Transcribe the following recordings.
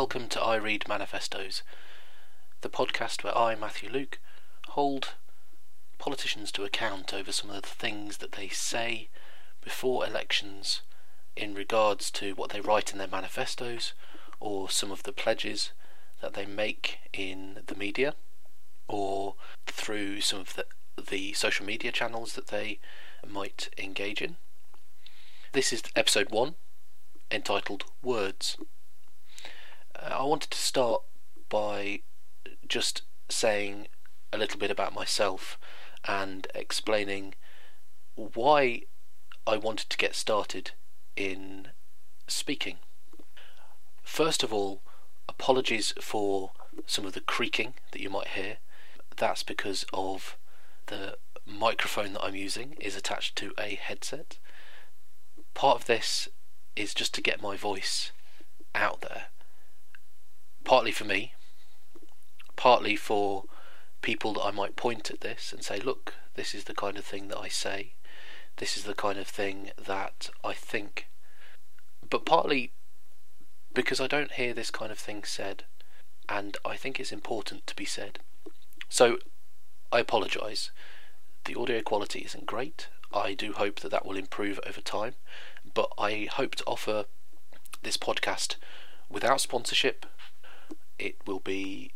welcome to I Read Manifestos, the podcast where I, Matthew Luke, hold politicians to account over some of the things that they say before elections in regards to what they write in their manifestos or some of the pledges that they make in the media or through some of the, the social media channels that they might engage in. This is episode one entitled Words. I wanted to start by just saying a little bit about myself and explaining why I wanted to get started in speaking. First of all, apologies for some of the creaking that you might hear. That's because of the microphone that I'm using is attached to a headset. Part of this is just to get my voice partly for me, partly for people that I might point at this and say, look, this is the kind of thing that I say, this is the kind of thing that I think, but partly because I don't hear this kind of thing said, and I think it's important to be said. So I apologise. The audio quality isn't great. I do hope that that will improve over time, but I hope to offer this podcast without sponsorship it will be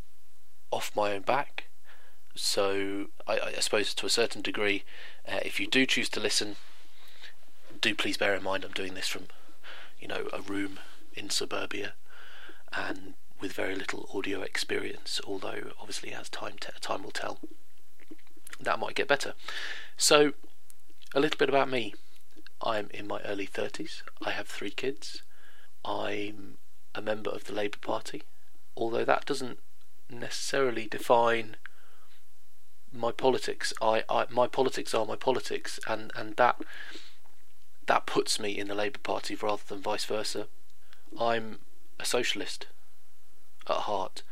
off my own back. So I, I suppose to a certain degree, uh, if you do choose to listen, do please bear in mind I'm doing this from, you know, a room in suburbia, and with very little audio experience. Although obviously, as time te- time will tell, that might get better. So, a little bit about me. I'm in my early 30s. I have three kids. I'm a member of the Labour Party although that doesn't necessarily define my politics. I, I my politics are my politics, and and that that puts me in the Labour Party rather than vice versa. I'm a socialist at heart,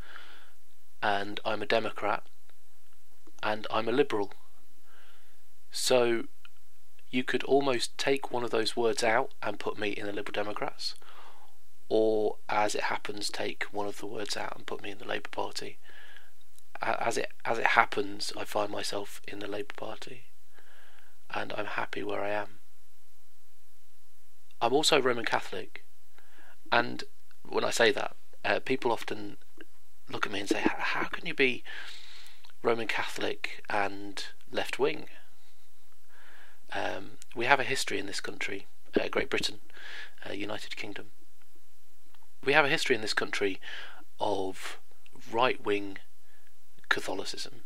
and I'm a Democrat, and I'm a liberal. So you could almost take one of those words out and put me in the Liberal Democrats, or as it happens, take one of the words out and put me in the Labour Party. As it as it happens, I find myself in the Labour Party, and I'm happy where I am. I'm also Roman Catholic, and when I say that, uh, people often look at me and say, "How can you be Roman Catholic and left wing?" Um, we have a history in this country, uh, Great Britain, uh, United Kingdom, we have a history in this country of right wing Catholicism.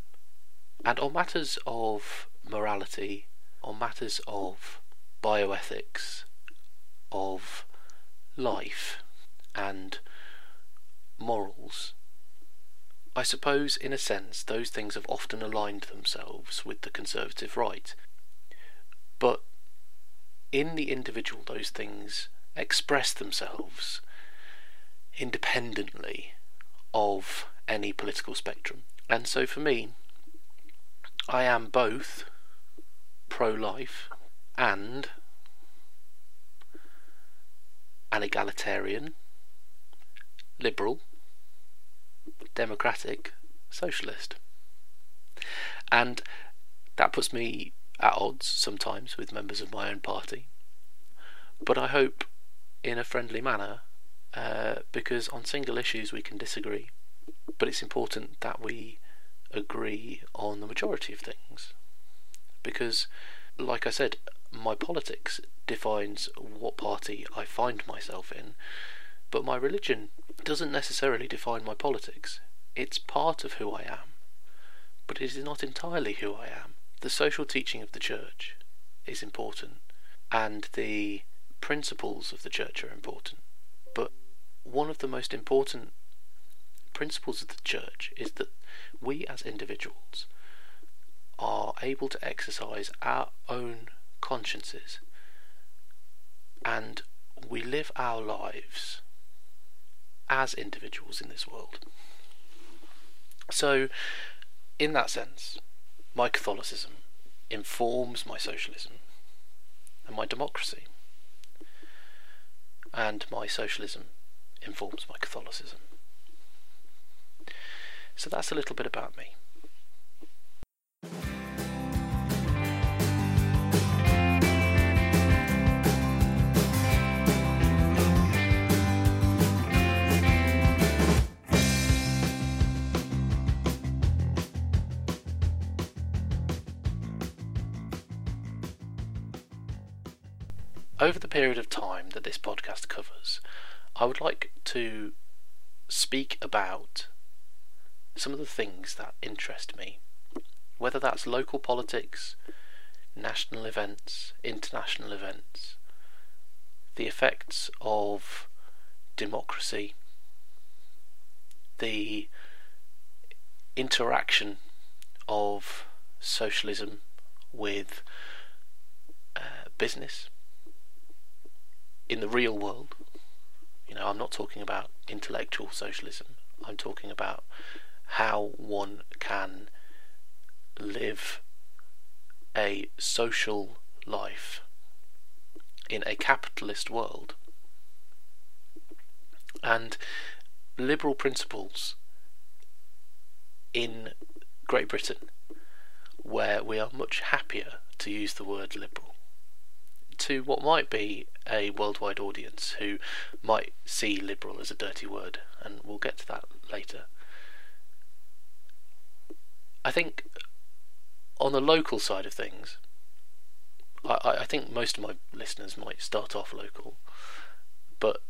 And on matters of morality, on matters of bioethics, of life, and morals, I suppose, in a sense, those things have often aligned themselves with the conservative right. But in the individual, those things express themselves independently of any political spectrum. And so for me, I am both pro life and an egalitarian, liberal, democratic, socialist. And that puts me at odds sometimes with members of my own party. But I hope in a friendly manner uh, because on single issues we can disagree, but it's important that we agree on the majority of things. Because, like I said, my politics defines what party I find myself in, but my religion doesn't necessarily define my politics. It's part of who I am, but it is not entirely who I am. The social teaching of the church is important, and the principles of the church are important, one of the most important principles of the church is that we as individuals are able to exercise our own consciences and we live our lives as individuals in this world. So, in that sense, my Catholicism informs my socialism and my democracy, and my socialism informs my Catholicism. so that's a little bit about me. Over the period of time that this podcast covers, I would like to speak about some of the things that interest me, whether that's local politics, national events, international events, the effects of democracy, the interaction of socialism with uh, business in the real world. You know, I'm not talking about intellectual socialism. I'm talking about how one can live a social life in a capitalist world. And liberal principles in Great Britain, where we are much happier to use the word liberal, to what might be a worldwide audience who might see liberal as a dirty word, and we'll get to that later. I think on the local side of things, I, I think most of my listeners might start off local, but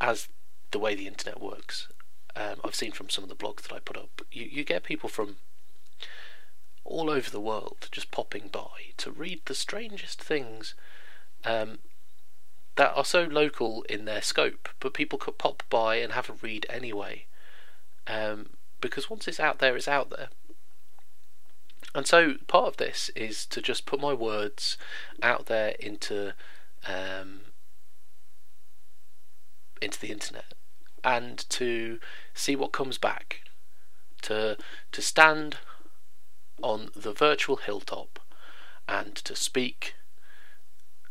as the way the internet works, um, I've seen from some of the blogs that I put up, you, you get people from all over the world just popping by to read the strangest things um, that are so local in their scope, but people could pop by and have a read anyway. Um, because once it's out there, it's out there. And so part of this is to just put my words out there into um, into the internet and to see what comes back. To to stand on the virtual hilltop and to speak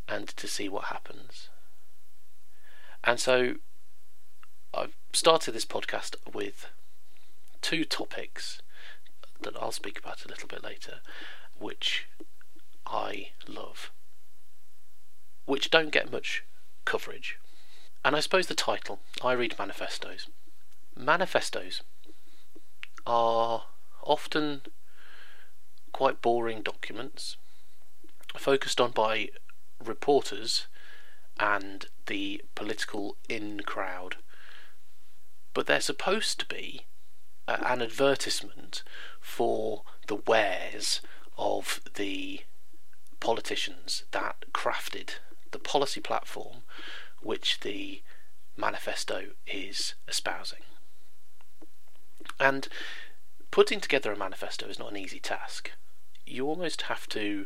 and to see what happens. And so I've started this podcast with two topics that I'll speak about a little bit later, which I love, which don't get much coverage. And I suppose the title I read manifestos. Manifestos are often quite boring documents focused on by reporters and the political in crowd. But they're supposed to be uh, an advertisement for the wares of the politicians that crafted the policy platform which the manifesto is espousing. And putting together a manifesto is not an easy task. You almost have to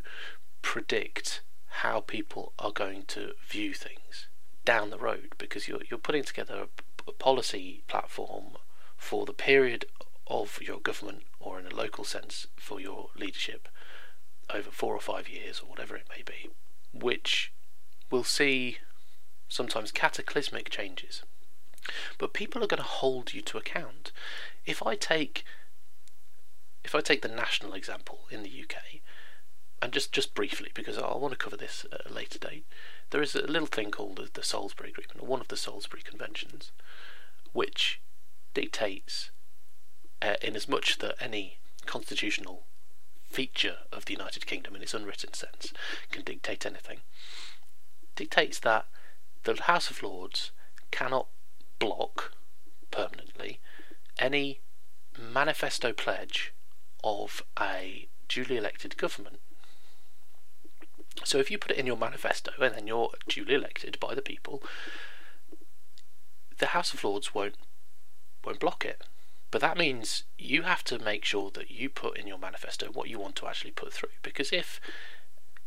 predict how people are going to view things down the road because you're you're putting together a, a policy platform for the period of your government or in a local sense for your leadership over four or five years or whatever it may be, which will see sometimes cataclysmic changes. But people are going to hold you to account. If I take if I take the national example in the UK, and just, just briefly, because I want to cover this at a later date, there is a little thing called the, the Salisbury Agreement, or one of the Salisbury Conventions, which dictates, uh, in as much that any constitutional feature of the United Kingdom in its unwritten sense can dictate anything, dictates that the House of Lords cannot block permanently any manifesto pledge of a duly elected government. So if you put it in your manifesto and then you're duly elected by the people, the House of Lords won't won't block it. But that means you have to make sure that you put in your manifesto what you want to actually put through. Because if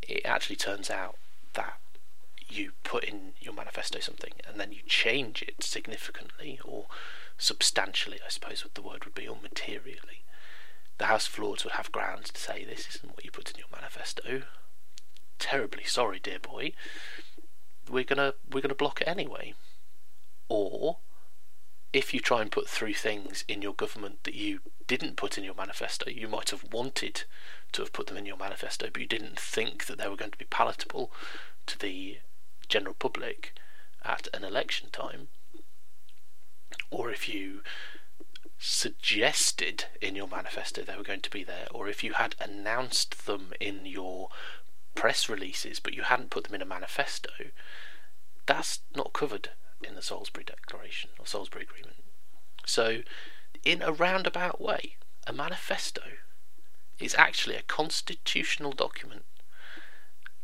it actually turns out that you put in your manifesto something and then you change it significantly or substantially, I suppose what the word would be, or materially, the House of Lords would have grounds to say this isn't what you put in your manifesto. Terribly sorry, dear boy, we're gonna we're gonna block it anyway. Or if you try and put through things in your government that you didn't put in your manifesto, you might have wanted to have put them in your manifesto, but you didn't think that they were going to be palatable to the general public at an election time, or if you suggested in your manifesto they were going to be there, or if you had announced them in your press releases but you hadn't put them in a manifesto, that's not covered in the Salisbury Declaration or Salisbury Agreement. So, in a roundabout way, a manifesto is actually a constitutional document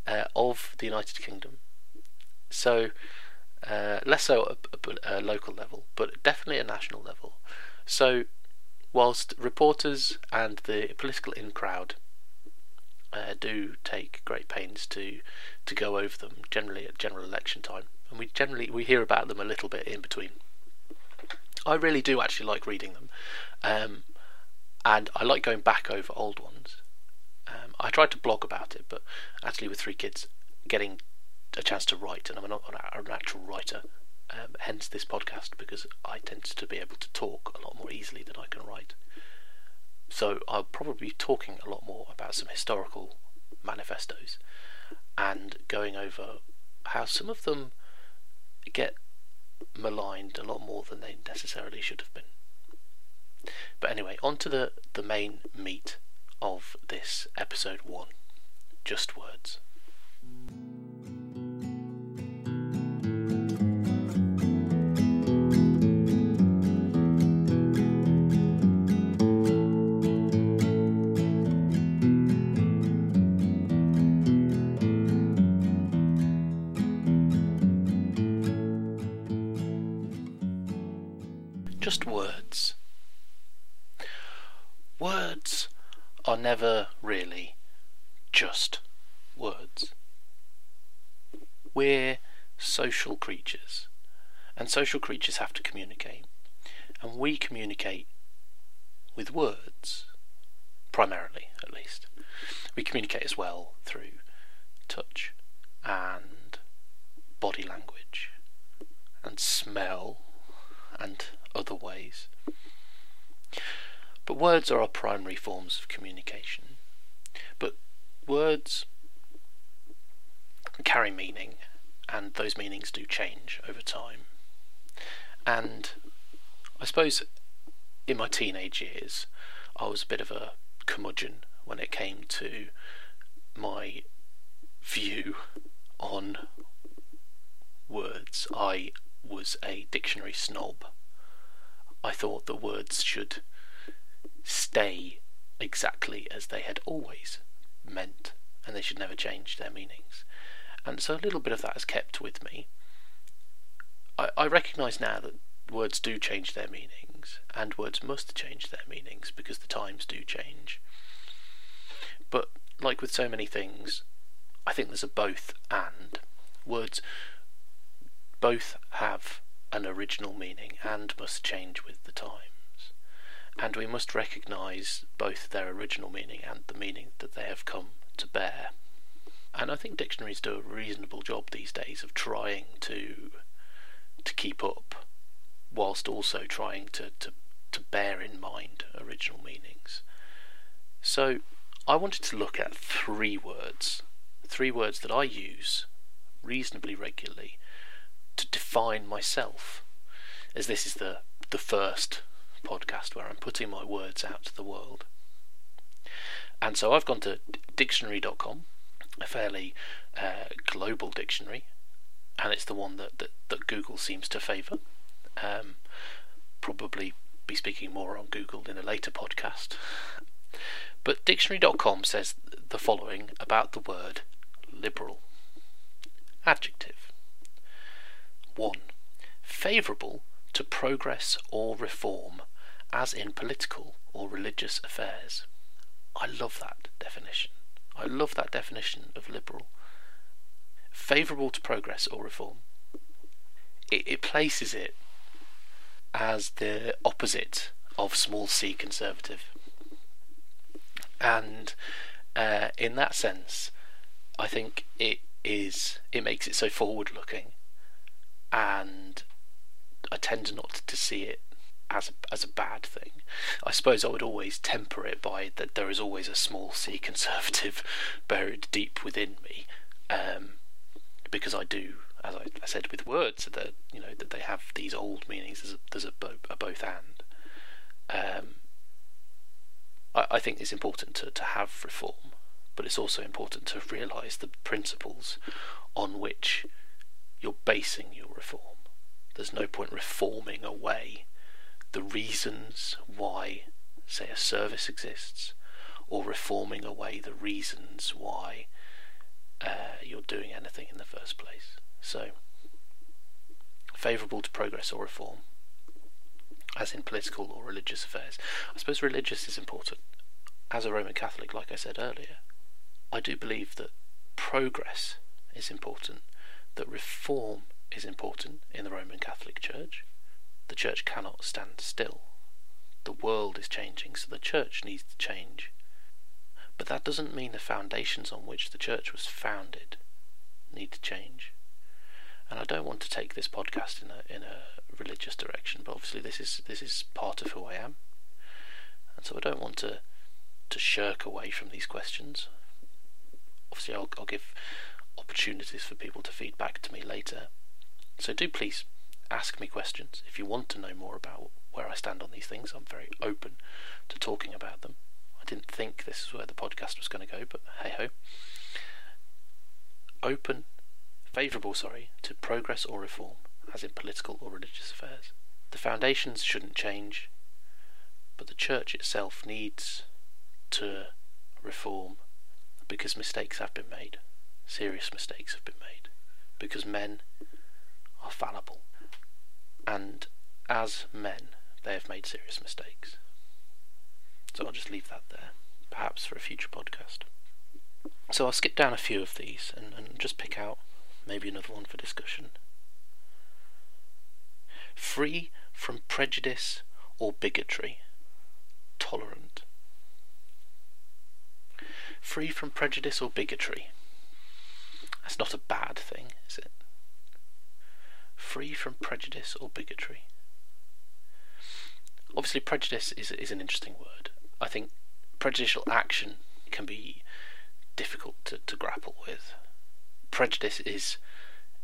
uh, of the United Kingdom. So, uh, less so at a, a local level, but definitely a national level. So, whilst reporters and the political in crowd uh, do take great pains to to go over them, generally at general election time, and we generally we hear about them a little bit in between. I really do actually like reading them, um, and I like going back over old ones. Um, I tried to blog about it, but actually with three kids, getting a chance to write, and I'm not an actual writer, um, hence this podcast because I tend to be able to talk a lot more easily than I can write. So I'll probably be talking a lot more about some historical manifestos and going over how some of them get maligned a lot more than they necessarily should have been. But anyway, on to the, the main meat of this episode one just words. Never really just words. We're social creatures, and social creatures have to communicate, and we communicate with words, primarily at least. We communicate as well through touch and body language and smell and other ways. But words are our primary forms of communication. But words carry meaning, and those meanings do change over time. And I suppose in my teenage years, I was a bit of a curmudgeon when it came to my view on words. I was a dictionary snob. I thought the words should stay exactly as they had always meant, and they should never change their meanings. And so a little bit of that has kept with me. I, I recognise now that words do change their meanings, and words must change their meanings because the times do change. But like with so many things, I think there's a both and. Words both have an original meaning and must change with the times. And we must recognise both their original meaning and the meaning that they have come to bear. And I think dictionaries do a reasonable job these days of trying to to keep up whilst also trying to, to, to bear in mind original meanings. So I wanted to look at three words, three words that I use reasonably regularly to define myself, as this is the the first podcast where I'm putting my words out to the world. And so I've gone to dictionary.com, a fairly uh, global dictionary, and it's the one that, that, that Google seems to favour. Um, probably be speaking more on Google in a later podcast. But dictionary.com says the following about the word liberal. Adjective 1. Favourable to progress or reform, as in political or religious affairs. I love that definition. I love that definition of liberal. Favourable to progress or reform. It, it places it as the opposite of small c conservative. And uh, in that sense, I think it is it makes it so forward looking and I tend not to see it as a, as a bad thing. I suppose I would always temper it by that there is always a small c conservative buried deep within me, um, because I do, as I, I, said with words, that you know that they have these old meanings. There's a, there's a, bo- a both and. Um, I, I think it's important to, to have reform, but it's also important to realise the principles on which you're basing your reform. There's no point reforming away the reasons why, say, a service exists, or reforming away the reasons why uh, you're doing anything in the first place. So, favourable to progress or reform, as in political or religious affairs. I suppose religious is important. As a Roman Catholic, like I said earlier, I do believe that progress is important, that reform is important in the Roman Catholic Church, the church cannot stand still. The world is changing, so the church needs to change. But that doesn't mean the foundations on which the church was founded need to change. And I don't want to take this podcast in a in a religious direction, but obviously this is this is part of who I am. And so I don't want to to shirk away from these questions. Obviously I'll I'll give opportunities for people to feed back to me later. So do please ask me questions. If you want to know more about where I stand on these things, I'm very open to talking about them. I didn't think this is where the podcast was going to go, but hey ho. Open, favourable, sorry, to progress or reform, as in political or religious affairs. The foundations shouldn't change, but the church itself needs to reform because mistakes have been made. Serious mistakes have been made. Because men are fallible and as men, they have made serious mistakes. So I'll just leave that there, perhaps for a future podcast. So I'll skip down a few of these and, and just pick out maybe another one for discussion. Free from prejudice or bigotry, tolerant. Free from prejudice or bigotry. That's not a bad thing, is it? Free from prejudice or bigotry. Obviously, prejudice is, is an interesting word. I think prejudicial action can be difficult to, to grapple with. Prejudice is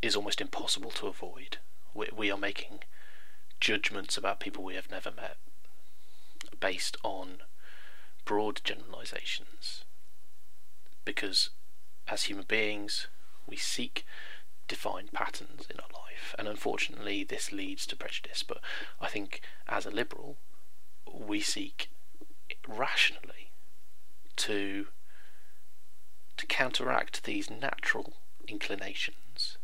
is almost impossible to avoid. We, we are making judgments about people we have never met based on broad generalizations because as human beings we seek defined patterns in our life, and unfortunately, this leads to prejudice. But I think as a liberal, we seek rationally to to counteract these natural inclinations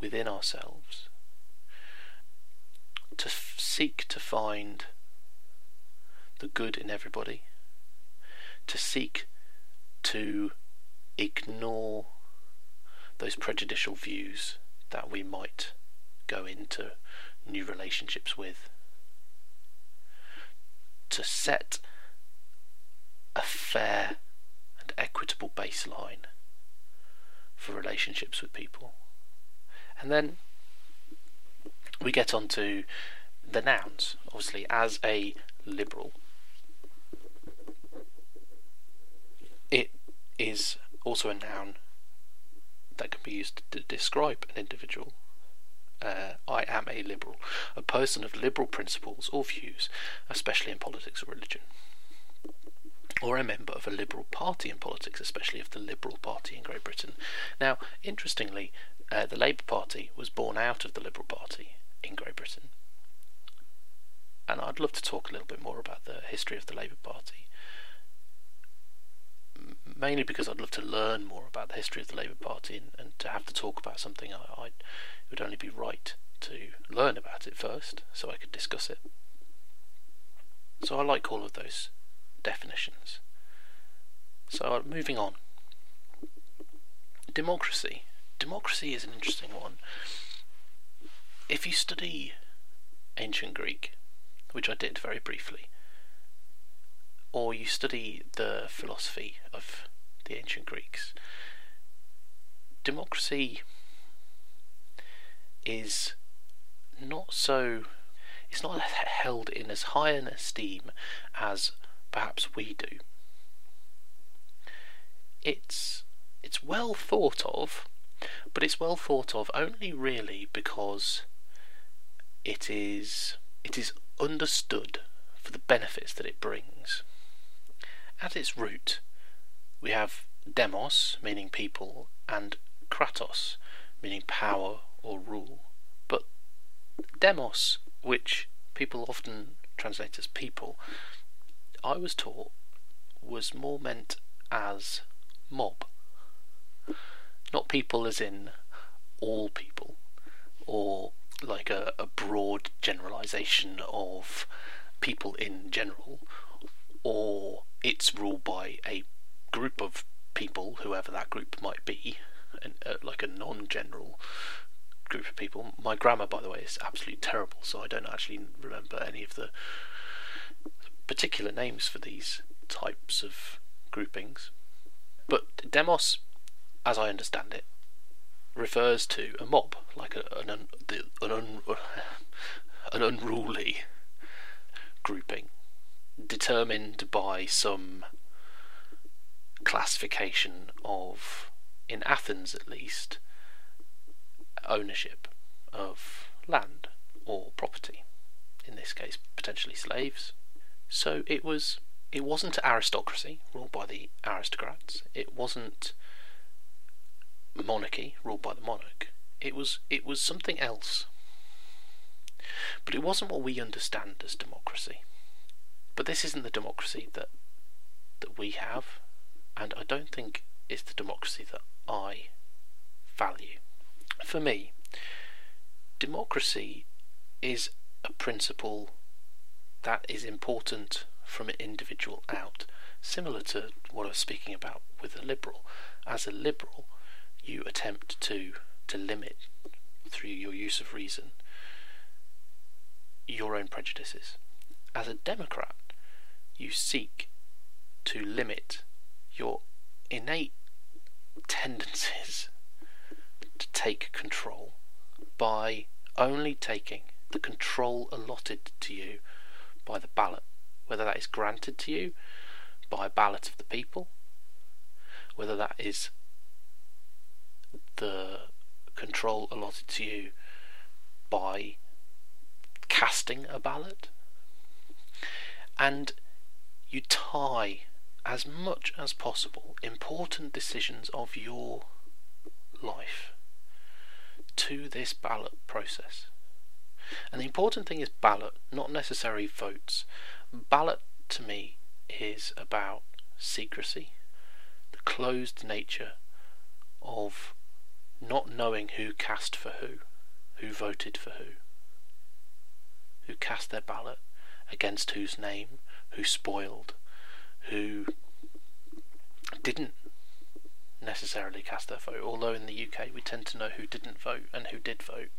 within ourselves, to f- seek to find the good in everybody, to seek to ignore those prejudicial views that we might go into new relationships with. To set a fair and equitable baseline for relationships with people. And then we get on to the nouns. Obviously, as a liberal, it is also a noun that can be used to describe an individual. Uh, I am a liberal, a person of liberal principles or views, especially in politics or religion. Or a member of a liberal party in politics, especially of the Liberal Party in Great Britain. Now, interestingly, uh, the Labour Party was born out of the Liberal Party in Great Britain. And I'd love to talk a little bit more about the history of the Labour Party mainly because I'd love to learn more about the history of the Labour Party and, and to have to talk about something I, I, it would only be right to learn about it first so I could discuss it. So I like all of those definitions. So moving on. Democracy. Democracy is an interesting one. If you study ancient Greek, which I did very briefly, or you study the philosophy of the ancient Greeks, democracy is not so it's not held in as high an esteem as perhaps we do. It's it's well thought of, but it's well thought of only really because it is it is understood for the benefits that it brings. At its root, we have demos, meaning people, and kratos, meaning power or rule. But demos, which people often translate as people, I was taught was more meant as mob. Not people as in all people, or like a, a broad generalization of people in general, or it's ruled by a group of people, whoever that group might be, uh, like a non-general group of people. My grammar, by the way, is absolutely terrible, so I don't actually remember any of the particular names for these types of groupings. But demos, as I understand it, refers to a mob, like a, an, un, the, an, un, an unruly grouping, determined by some classification of, in Athens at least, ownership of land or property. In this case, potentially slaves. So it was. It wasn't aristocracy ruled by the aristocrats. It wasn't monarchy ruled by the monarch. It was. It was something else. But it wasn't what we understand as democracy. But this isn't the democracy that that we have and I don't think it's the democracy that I value. For me, democracy is a principle that is important from an individual out, similar to what I was speaking about with a liberal. As a liberal, you attempt to to limit through your use of reason your own prejudices. As a Democrat, you seek to limit your innate tendencies to take control by only taking the control allotted to you by the ballot, whether that is granted to you by a ballot of the people, whether that is the control allotted to you by casting a ballot, and you tie as much as possible important decisions of your life to this ballot process. And the important thing is ballot, not necessarily votes. Ballot to me is about secrecy, the closed nature of not knowing who cast for who, who voted for who, who cast their ballot, against whose name, who spoiled, who didn't necessarily cast their vote, although in the UK we tend to know who didn't vote and who did vote.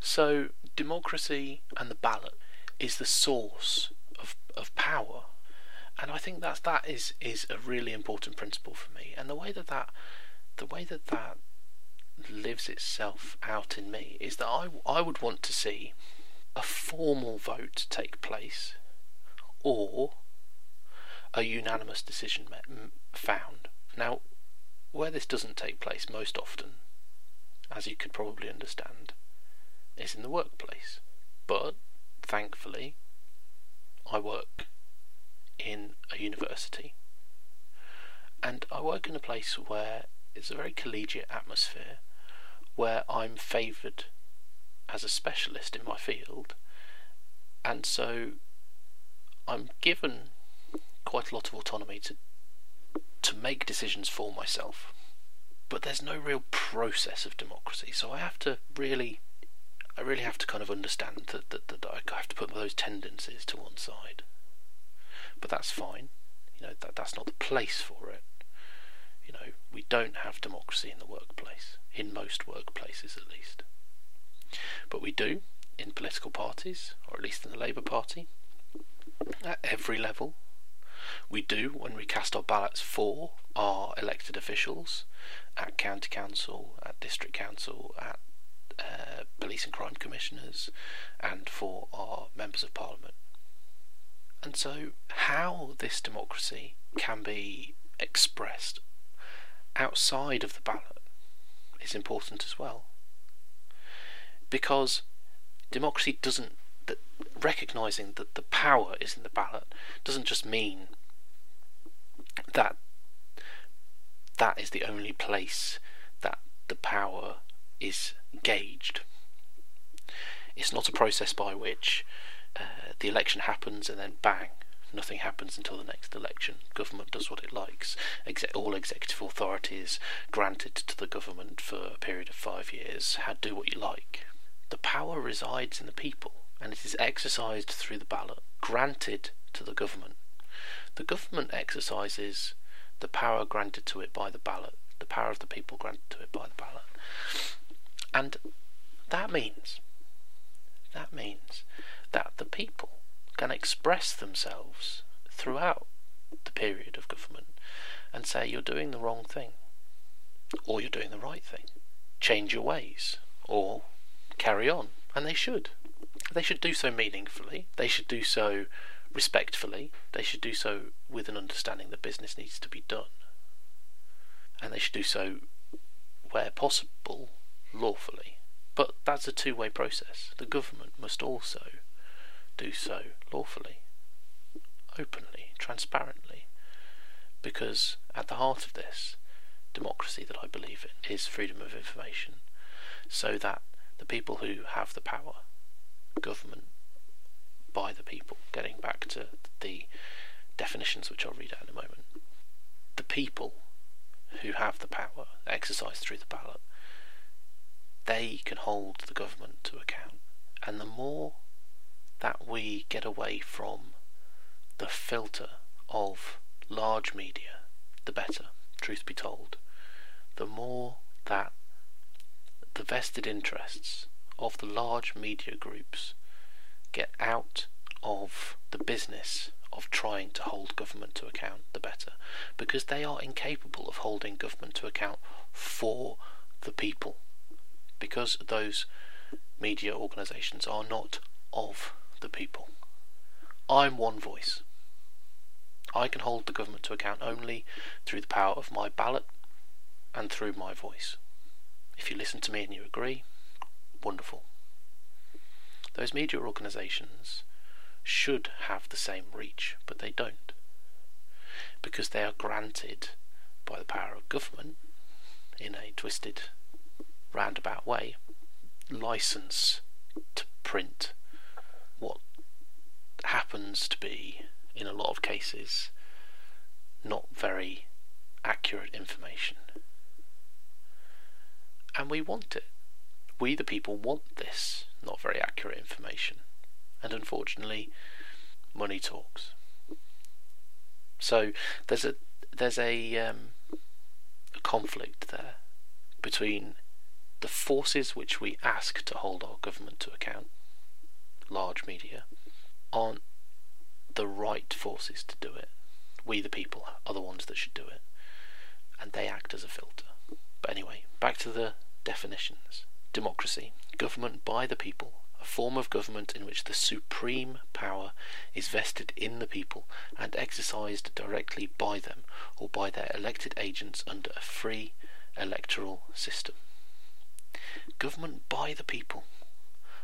So, democracy and the ballot is the source of, of power. And I think that that is, is a really important principle for me. And the way that that, the way that that lives itself out in me is that I, I would want to see a formal vote take place or a unanimous decision found. Now, where this doesn't take place most often, as you could probably understand, is in the workplace. But, thankfully, I work in a university. And I work in a place where it's a very collegiate atmosphere, where I'm favoured as a specialist in my field, and so I'm given quite a lot of autonomy to to make decisions for myself. But there's no real process of democracy, so I have to really I really have to kind of understand that, that, that I have to put those tendencies to one side. But that's fine. You know, that that's not the place for it. You know, we don't have democracy in the workplace, in most workplaces at least. But we do in political parties, or at least in the Labour Party, at every level, we do when we cast our ballots for our elected officials at county council, at district council, at uh, police and crime commissioners and for our members of parliament. And so, how this democracy can be expressed outside of the ballot is important as well. Because democracy doesn't, that recognizing that the power is in the ballot doesn't just mean that that is the only place that the power is gauged. It's not a process by which uh, the election happens and then bang, nothing happens until the next election. Government does what it likes. Exe- all executive authorities granted to the government for a period of five years. do what you like. The power resides in the people, and it is exercised through the ballot, granted to the government. The government exercises the power granted to it by the ballot, the power of the people granted to it by the ballot. And that means, that means that the people can express themselves throughout the period of government and say you're doing the wrong thing or you're doing the right thing. Change your ways or carry on. And they should. They should do so meaningfully. They should do so respectfully. They should do so with an understanding that business needs to be done. And they should do so where possible lawfully. But that's a two way process. The government must also do so lawfully, openly, transparently, because at the heart of this democracy that I believe in is freedom of information, so that the people who have the power, government by the people, getting back to the definitions which I'll read out in a moment, the people who have the power exercised through the ballot, they can hold the government to account. And the more that we get away from the filter of large media, the better, truth be told. The more that the vested interests of the large media groups get out of the business of trying to hold government to account, the better. Because they are incapable of holding government to account for the people. Because those media organisations are not of the people. I'm one voice. I can hold the government to account only through the power of my ballot and through my voice. If you listen to me and you agree, wonderful. Those media organisations should have the same reach, but they don't. Because they are granted by the power of government, in a twisted, roundabout way, license to print what happens to be, in a lot of cases, not very accurate information. And we want it. We, the people, want this not very accurate information. And unfortunately, money talks. So there's a there's a, um, a conflict there between the forces which we ask to hold our government to account large media aren't the right forces to do it. We, the people, are the ones that should do it, and they act as a filter. But anyway, back to the definitions. Democracy, government by the people, a form of government in which the supreme power is vested in the people and exercised directly by them or by their elected agents under a free electoral system. Government by the people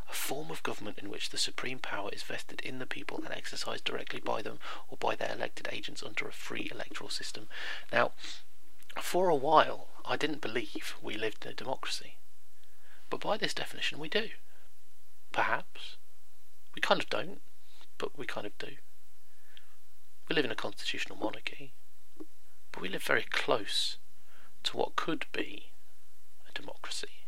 a form of government in which the supreme power is vested in the people and exercised directly by them or by their elected agents under a free electoral system. Now, for a while, I didn't believe we lived in a democracy. But by this definition, we do. Perhaps. We kind of don't, but we kind of do. We live in a constitutional monarchy, but we live very close to what could be a democracy.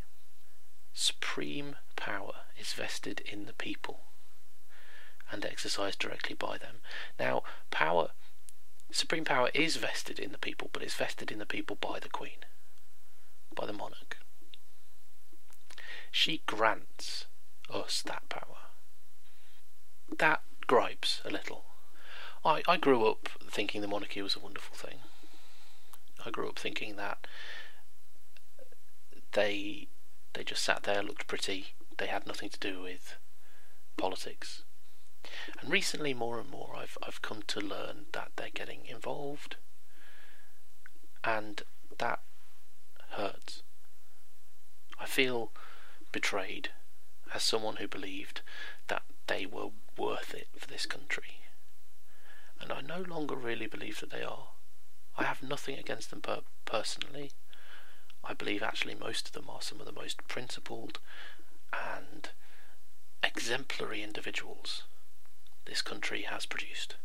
Supreme power is vested in the people and exercised directly by them. Now, power, supreme power is vested in the people, but it's vested in the people by the Queen, by the monarch. She grants us that power. That gripes a little. I, I grew up thinking the monarchy was a wonderful thing. I grew up thinking that they They just sat there, looked pretty. They had nothing to do with politics. And recently, more and more, I've I've come to learn that they're getting involved, and that hurts. I feel betrayed as someone who believed that they were worth it for this country. And I no longer really believe that they are. I have nothing against them per- personally. I believe actually most of them are some of the most principled and exemplary individuals this country has produced.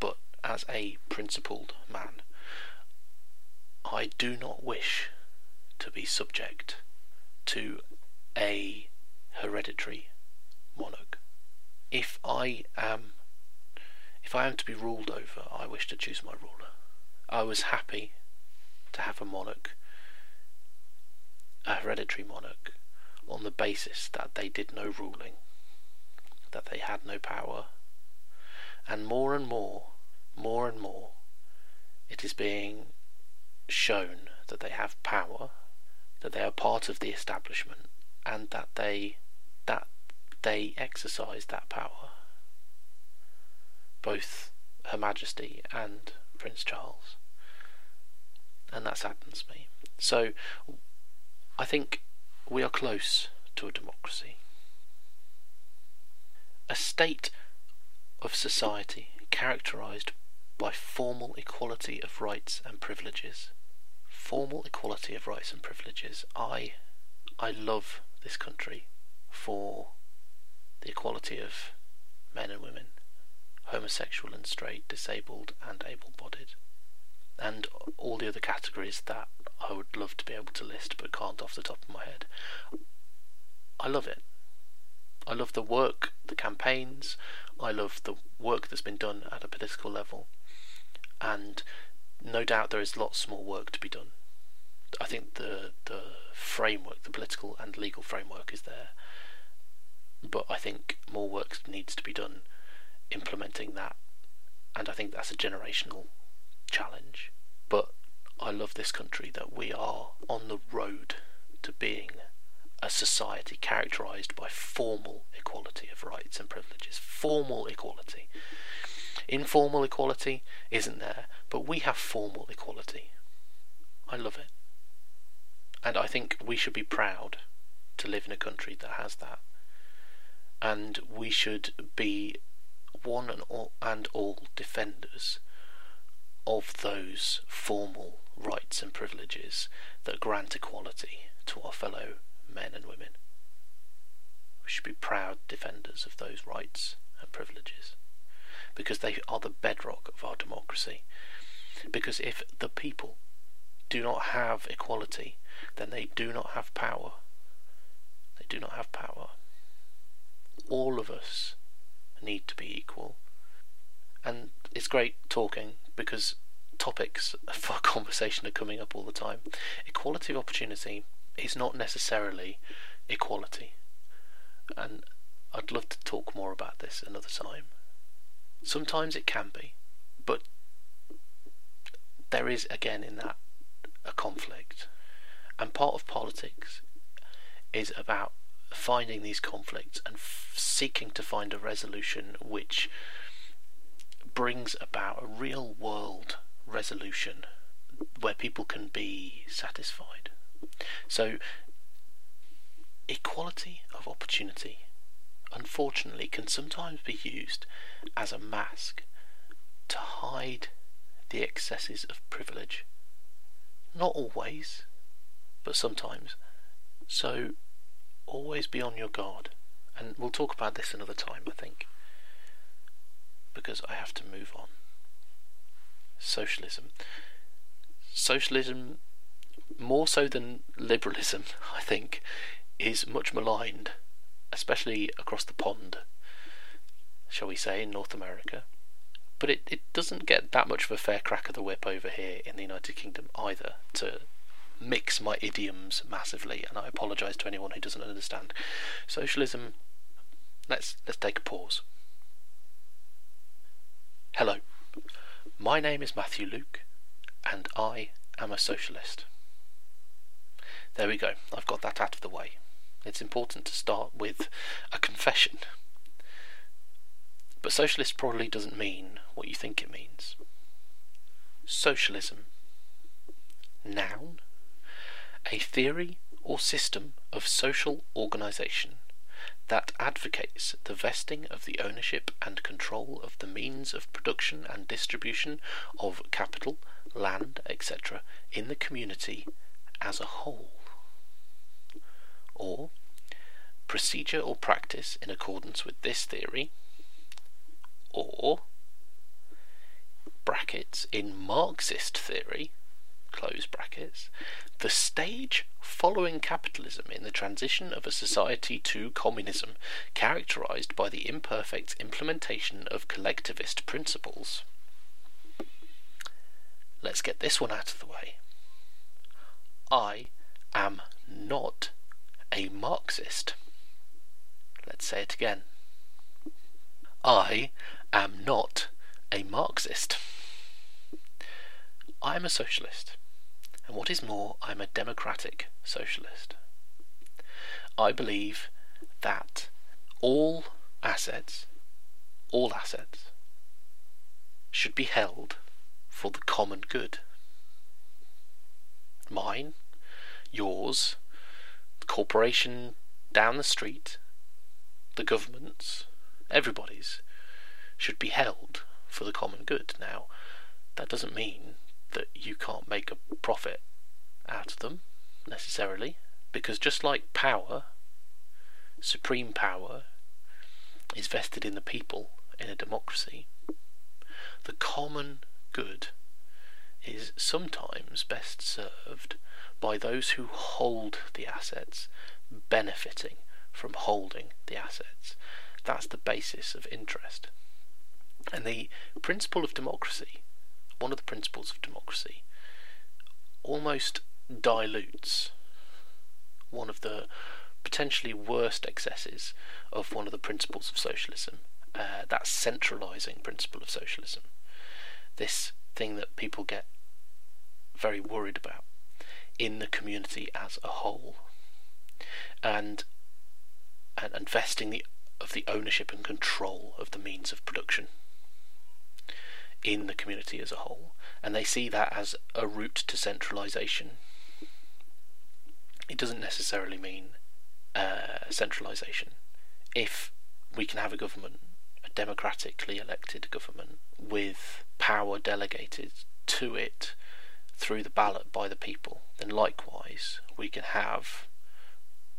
But as a principled man, I do not wish to be subject to a hereditary monarch. If I am if I am to be ruled over, I wish to choose my ruler. I was happy to have a monarch, a hereditary monarch, on the basis that they did no ruling, that they had no power, and more and more, more and more, it is being shown that they have power, that they are part of the establishment, and that they that they exercise that power. Both Her Majesty and Prince Charles. And that saddens me. So I think we are close to a democracy. A state of society characterized by formal equality of rights and privileges. Formal equality of rights and privileges. I I love this country for the equality of men and women, homosexual and straight, disabled and able bodied, and all the other categories that I would love to be able to list but can't off the top of my head. I love it. I love the work, the campaigns, I love the work that's been done at a political level, and no doubt there is lots more work to be done. I think the the framework, the political and legal framework, is there, but I think more work needs to be done implementing that, and I think that's a generational challenge. But I love this country that we are on the road to being a society characterized by formal equality of rights and privileges. Formal equality. Informal equality isn't there, but we have formal equality. I love it. And I think we should be proud to live in a country that has that. And we should be one and all, and all defenders of those formal rights and privileges that grant equality to our fellow men and women. We should be proud defenders of those rights and privileges because they are the bedrock of our democracy. Because if the people do not have equality, then they do not have power. They do not have power. All of us need to be equal. And it's great talking because topics for conversation are coming up all the time. Equality of opportunity is not necessarily equality. And I'd love to talk more about this another time. Sometimes it can be, but there is again in that a conflict. And part of politics is about finding these conflicts and f- seeking to find a resolution which brings about a real world resolution where people can be satisfied. So, equality of opportunity, unfortunately, can sometimes be used as a mask to hide the excesses of privilege. Not always, but sometimes. So, always be on your guard. And we'll talk about this another time, I think, because I have to move on. Socialism. Socialism more so than liberalism, I think, is much maligned, especially across the pond, shall we say, in North America. But it, it doesn't get that much of a fair crack of the whip over here in the United Kingdom either, to mix my idioms massively, and I apologise to anyone who doesn't understand. Socialism, let's, let's take a pause. Hello, my name is Matthew Luke, and I am a socialist. There we go, I've got that out of the way. It's important to start with a confession. But socialist probably doesn't mean what you think it means. Socialism. Noun. A theory or system of social organisation that advocates the vesting of the ownership and control of the means of production and distribution of capital, land, etc., in the community as a whole. Or, procedure or practice in accordance with this theory, or, brackets, in Marxist theory, close brackets, the stage following capitalism in the transition of a society to communism, characterized by the imperfect implementation of collectivist principles. Let's get this one out of the way. I am not a Marxist. Let's say it again. I am not a Marxist. I am a socialist, and what is more, I am a democratic socialist. I believe that all assets, all assets, should be held for the common good. Mine, yours, the corporation down the street, the government's, everybody's, should be held for the common good. Now, that doesn't mean that you can't make a profit out of them necessarily, because just like power, supreme power, is vested in the people in a democracy, the common good is sometimes best served by those who hold the assets benefiting from holding the assets. That's the basis of interest. And the principle of democracy, one of the principles of democracy, almost dilutes one of the potentially worst excesses of one of the principles of socialism, uh, that centralizing principle of socialism. This thing that people get very worried about in the community as a whole, and and, vesting the of the ownership and control of the means of production in the community as a whole, and they see that as a route to centralisation. It doesn't necessarily mean uh, centralisation. If we can have a government, a democratically elected government, with power delegated to it through the ballot by the people, then likewise we can have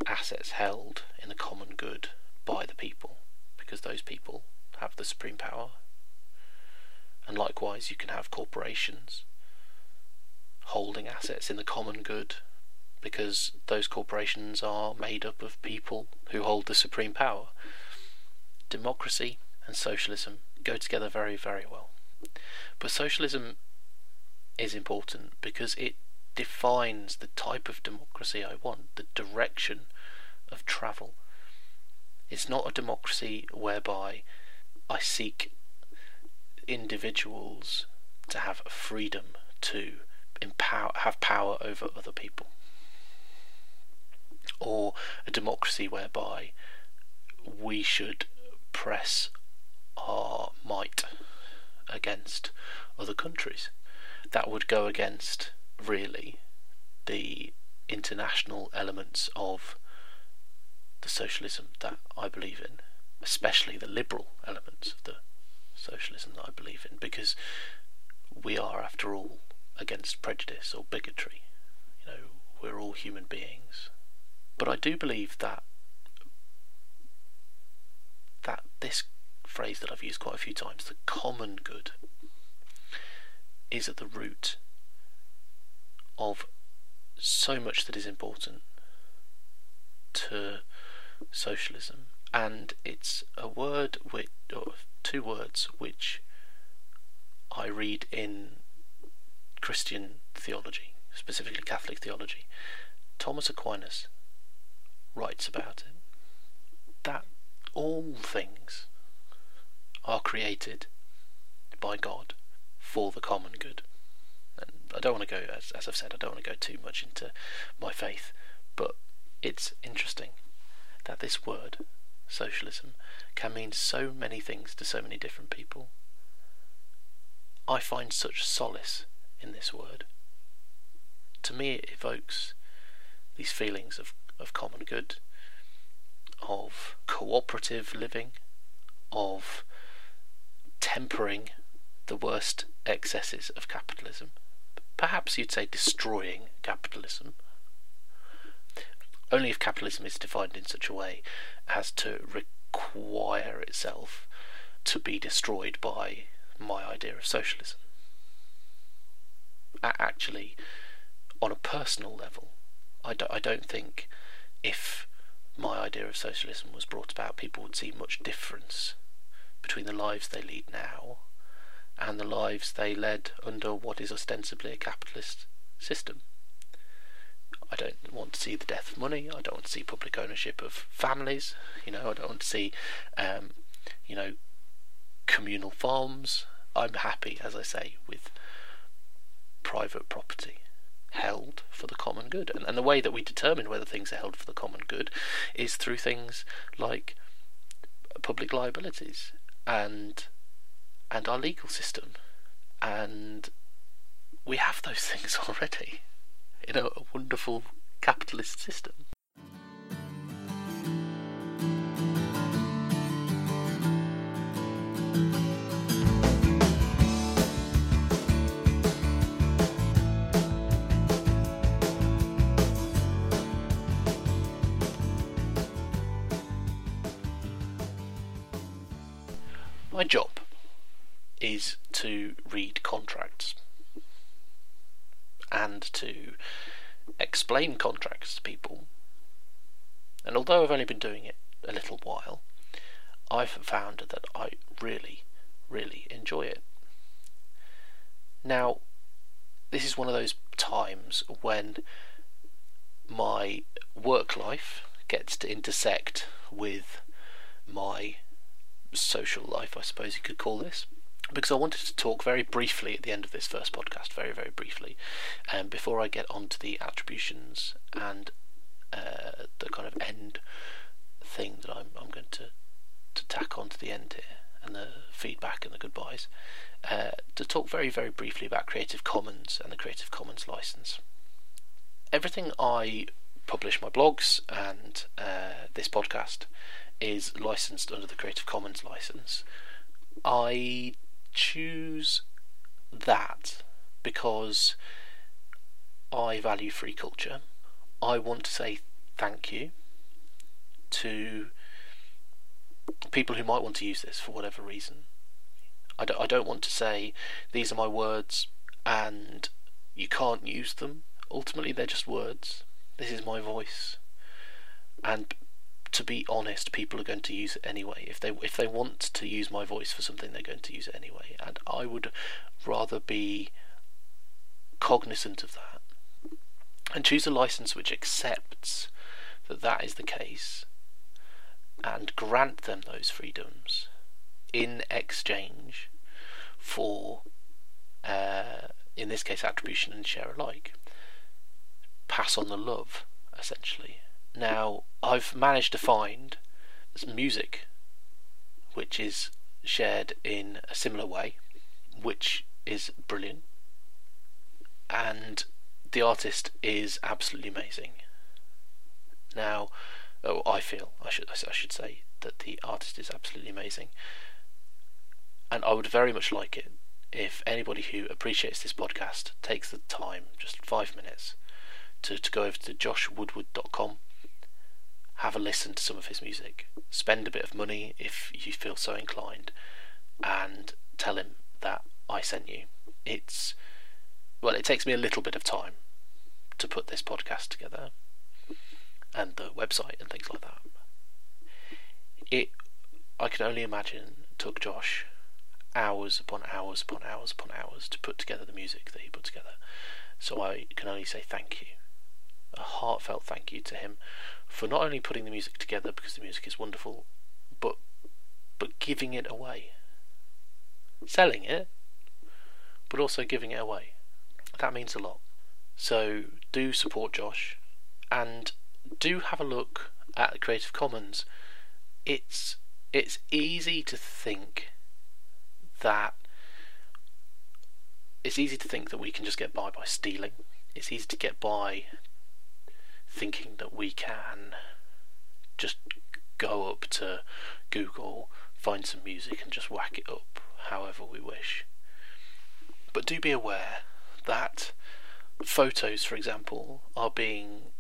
assets held in the common good by the people, because those people have the supreme power and likewise, you can have corporations holding assets in the common good because those corporations are made up of people who hold the supreme power. Democracy and socialism go together very, very well. But socialism is important because it defines the type of democracy I want, the direction of travel. It's not a democracy whereby I seek individuals to have freedom to empower, have power over other people, or a democracy whereby we should press our might against other countries. That would go against really the international elements of the socialism that I believe in, especially the liberal elements of the socialism that I believe in because we are, after all, against prejudice or bigotry. You know, we're all human beings. But I do believe that that this phrase that I've used quite a few times, the common good, is at the root of so much that is important to socialism and it's a word which, or two words which I read in Christian theology, specifically Catholic theology. Thomas Aquinas writes about it that all things are created by God for the common good. And I don't want to go as, as I've said I don't want to go too much into my faith, but it's interesting that this word socialism can mean so many things to so many different people. I find such solace in this word. To me, it evokes these feelings of, of common good, of cooperative living, of tempering the worst excesses of capitalism. Perhaps you'd say destroying capitalism. Only if capitalism is defined in such a way as to require itself to be destroyed by my idea of socialism. Actually, on a personal level, I don't, I don't think if my idea of socialism was brought about, people would see much difference between the lives they lead now and the lives they led under what is ostensibly a capitalist system. I don't want to see the death of money. I don't want to see public ownership of families. You know, I don't want to see, um, you know, communal farms. I'm happy, as I say, with private property held for the common good. And, and the way that we determine whether things are held for the common good is through things like public liabilities and and our legal system. And we have those things already in a, wonderful capitalist system. My job is to read contracts and to explain contracts to people. And although I've only been doing it a little while, I've found that I really, really enjoy it. Now, this is one of those times when my work life gets to intersect with my social life, I suppose you could call this because I wanted to talk very briefly at the end of this first podcast, very, very briefly, um, before I get on to the attributions and uh, the kind of end thing that I'm, I'm going to, to tack on to the end here, and the feedback and the goodbyes, uh, to talk very, very briefly about Creative Commons and the Creative Commons license. Everything I publish, my blogs and uh, this podcast, is licensed under the Creative Commons license. I choose that because I value free culture. I want to say thank you to people who might want to use this for whatever reason. I don't, I don't want to say these are my words and you can't use them. Ultimately, they're just words. This is my voice. And to be honest, people are going to use it anyway. If they if they want to use my voice for something, they're going to use it anyway. And I would rather be cognizant of that and choose a license which accepts that that is the case and grant them those freedoms in exchange for, uh, in this case, attribution and share alike. Pass on the love, essentially. Now, I've managed to find music which is shared in a similar way, which is brilliant, and the artist is absolutely amazing. Now, oh, I feel I should I should say that the artist is absolutely amazing, and I would very much like it if anybody who appreciates this podcast takes the time, just five minutes, to, to go over to joshwoodward.com have a listen to some of his music, spend a bit of money if you feel so inclined, and tell him that I sent you. It's well, it takes me a little bit of time to put this podcast together and the website and things like that. It, I can only imagine, took Josh hours upon hours upon hours upon hours to put together the music that he put together. So I can only say thank you a heartfelt thank you to him for not only putting the music together because the music is wonderful, but but giving it away, selling it, but also giving it away. That means a lot. So do support Josh and do have a look at Creative Commons. It's it's easy to think that it's easy to think that we can just get by by stealing. It's easy to get by thinking that we can just go up to Google, find some music, and just whack it up however we wish. But do be aware that photos, for example, are being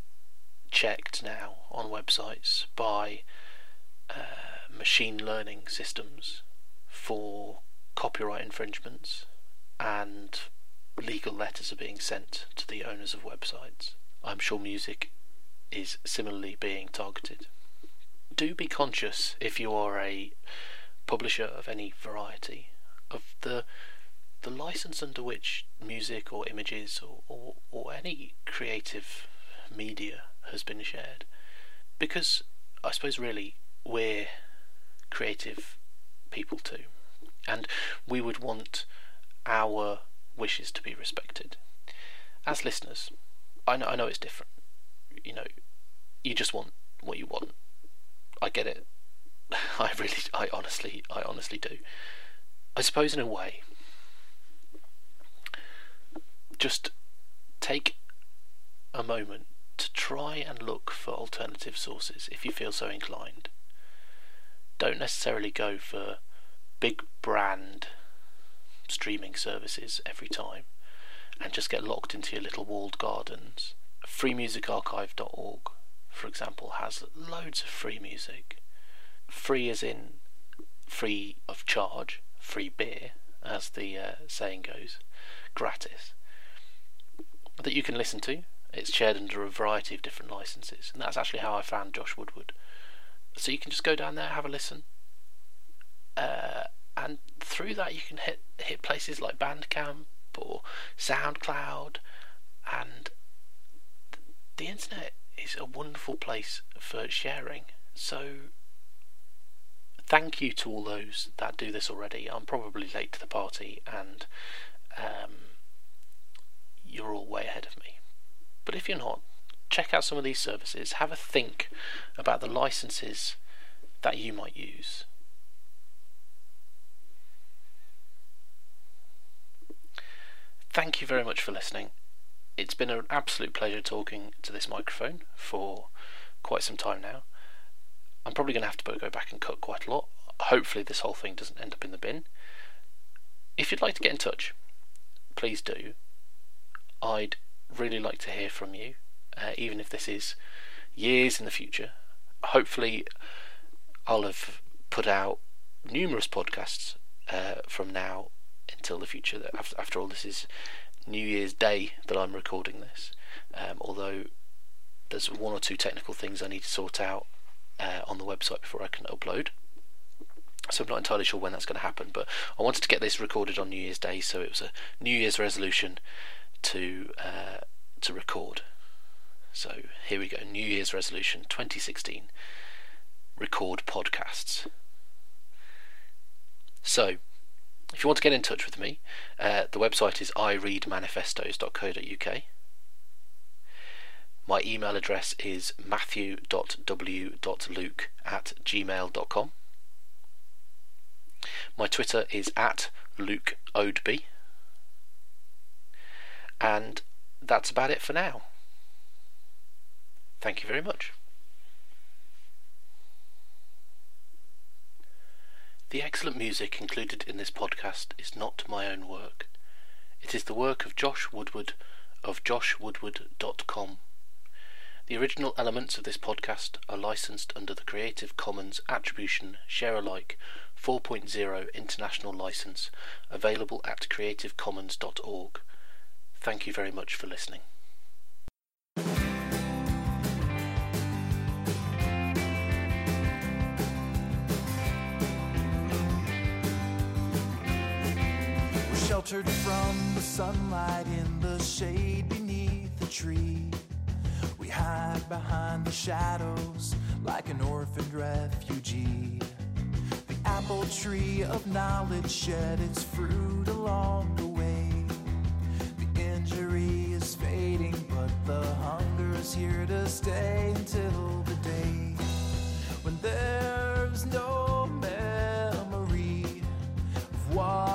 checked now on websites by uh, machine learning systems for copyright infringements and legal letters are being sent to the owners of websites. I'm sure music is similarly being targeted. Do be conscious if you are a publisher of any variety of the the license under which music or images or, or, or any creative media has been shared. Because I suppose really we're creative people too. And we would want our wishes to be respected. As listeners, I know I know it's different. You know, you just want what you want. I get it. I really I honestly I honestly do. I suppose in a way just take a moment to try and look for alternative sources if you feel so inclined. Don't necessarily go for big brand streaming services every time and just get locked into your little walled gardens. FreeMusicArchive.org, for example, has loads of free music. Free as in free of charge, free beer, as the uh, saying goes, gratis that you can listen to. It's shared under a variety of different licenses, and that's actually how I found Josh Woodward. So you can just go down there, have a listen, uh, and through that you can hit hit places like Bandcamp or SoundCloud, and the internet is a wonderful place for sharing. So thank you to all those that do this already. I'm probably late to the party, and um, you're all way ahead of me. But if you're not, check out some of these services, have a think about the licenses that you might use. Thank you very much for listening. It's been an absolute pleasure talking to this microphone for quite some time now. I'm probably going to have to go back and cut quite a lot. Hopefully, this whole thing doesn't end up in the bin. If you'd like to get in touch, please do. I'd really like to hear from you, uh, even if this is years in the future. Hopefully, I'll have put out numerous podcasts uh, from now until the future. That after, after, all, this is New Year's Day that I'm recording this. Um, although there's one or two technical things I need to sort out uh, on the website before I can upload. So I'm not entirely sure when that's going to happen, but I wanted to get this recorded on New Year's Day, so it was a New Year's resolution to uh, to record. So here we go. New Year's resolution 2016. Record podcasts. So, if you want to get in touch with me, uh, the website is ireadmanifestos.co.uk. My email address is matthew.w.luke at gmail.com. My Twitter is at Luke. And that's about it for now. Thank you very much. The excellent music included in this podcast is not my own work. It is the work of Josh Woodward of joshwoodward.com. The original elements of this podcast are licensed under the Creative Commons Attribution Share Alike 4.0 International License, available at creativecommons.org. Thank you very much for listening. sheltered from the sunlight in the shade beneath the tree. We hide behind the shadows like an orphaned refugee. The apple tree of knowledge shed its fruit along the way. The injury is fading, but the hunger is here to stay until the day when there's no memory of what.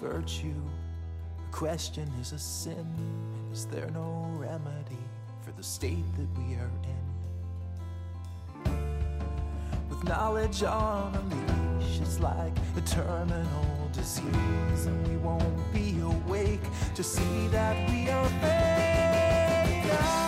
virtue. The question is a sin. Is there no remedy for the state that we are in? With knowledge on a leash, it's like a terminal disease, and we won't be awake to see that we are fake.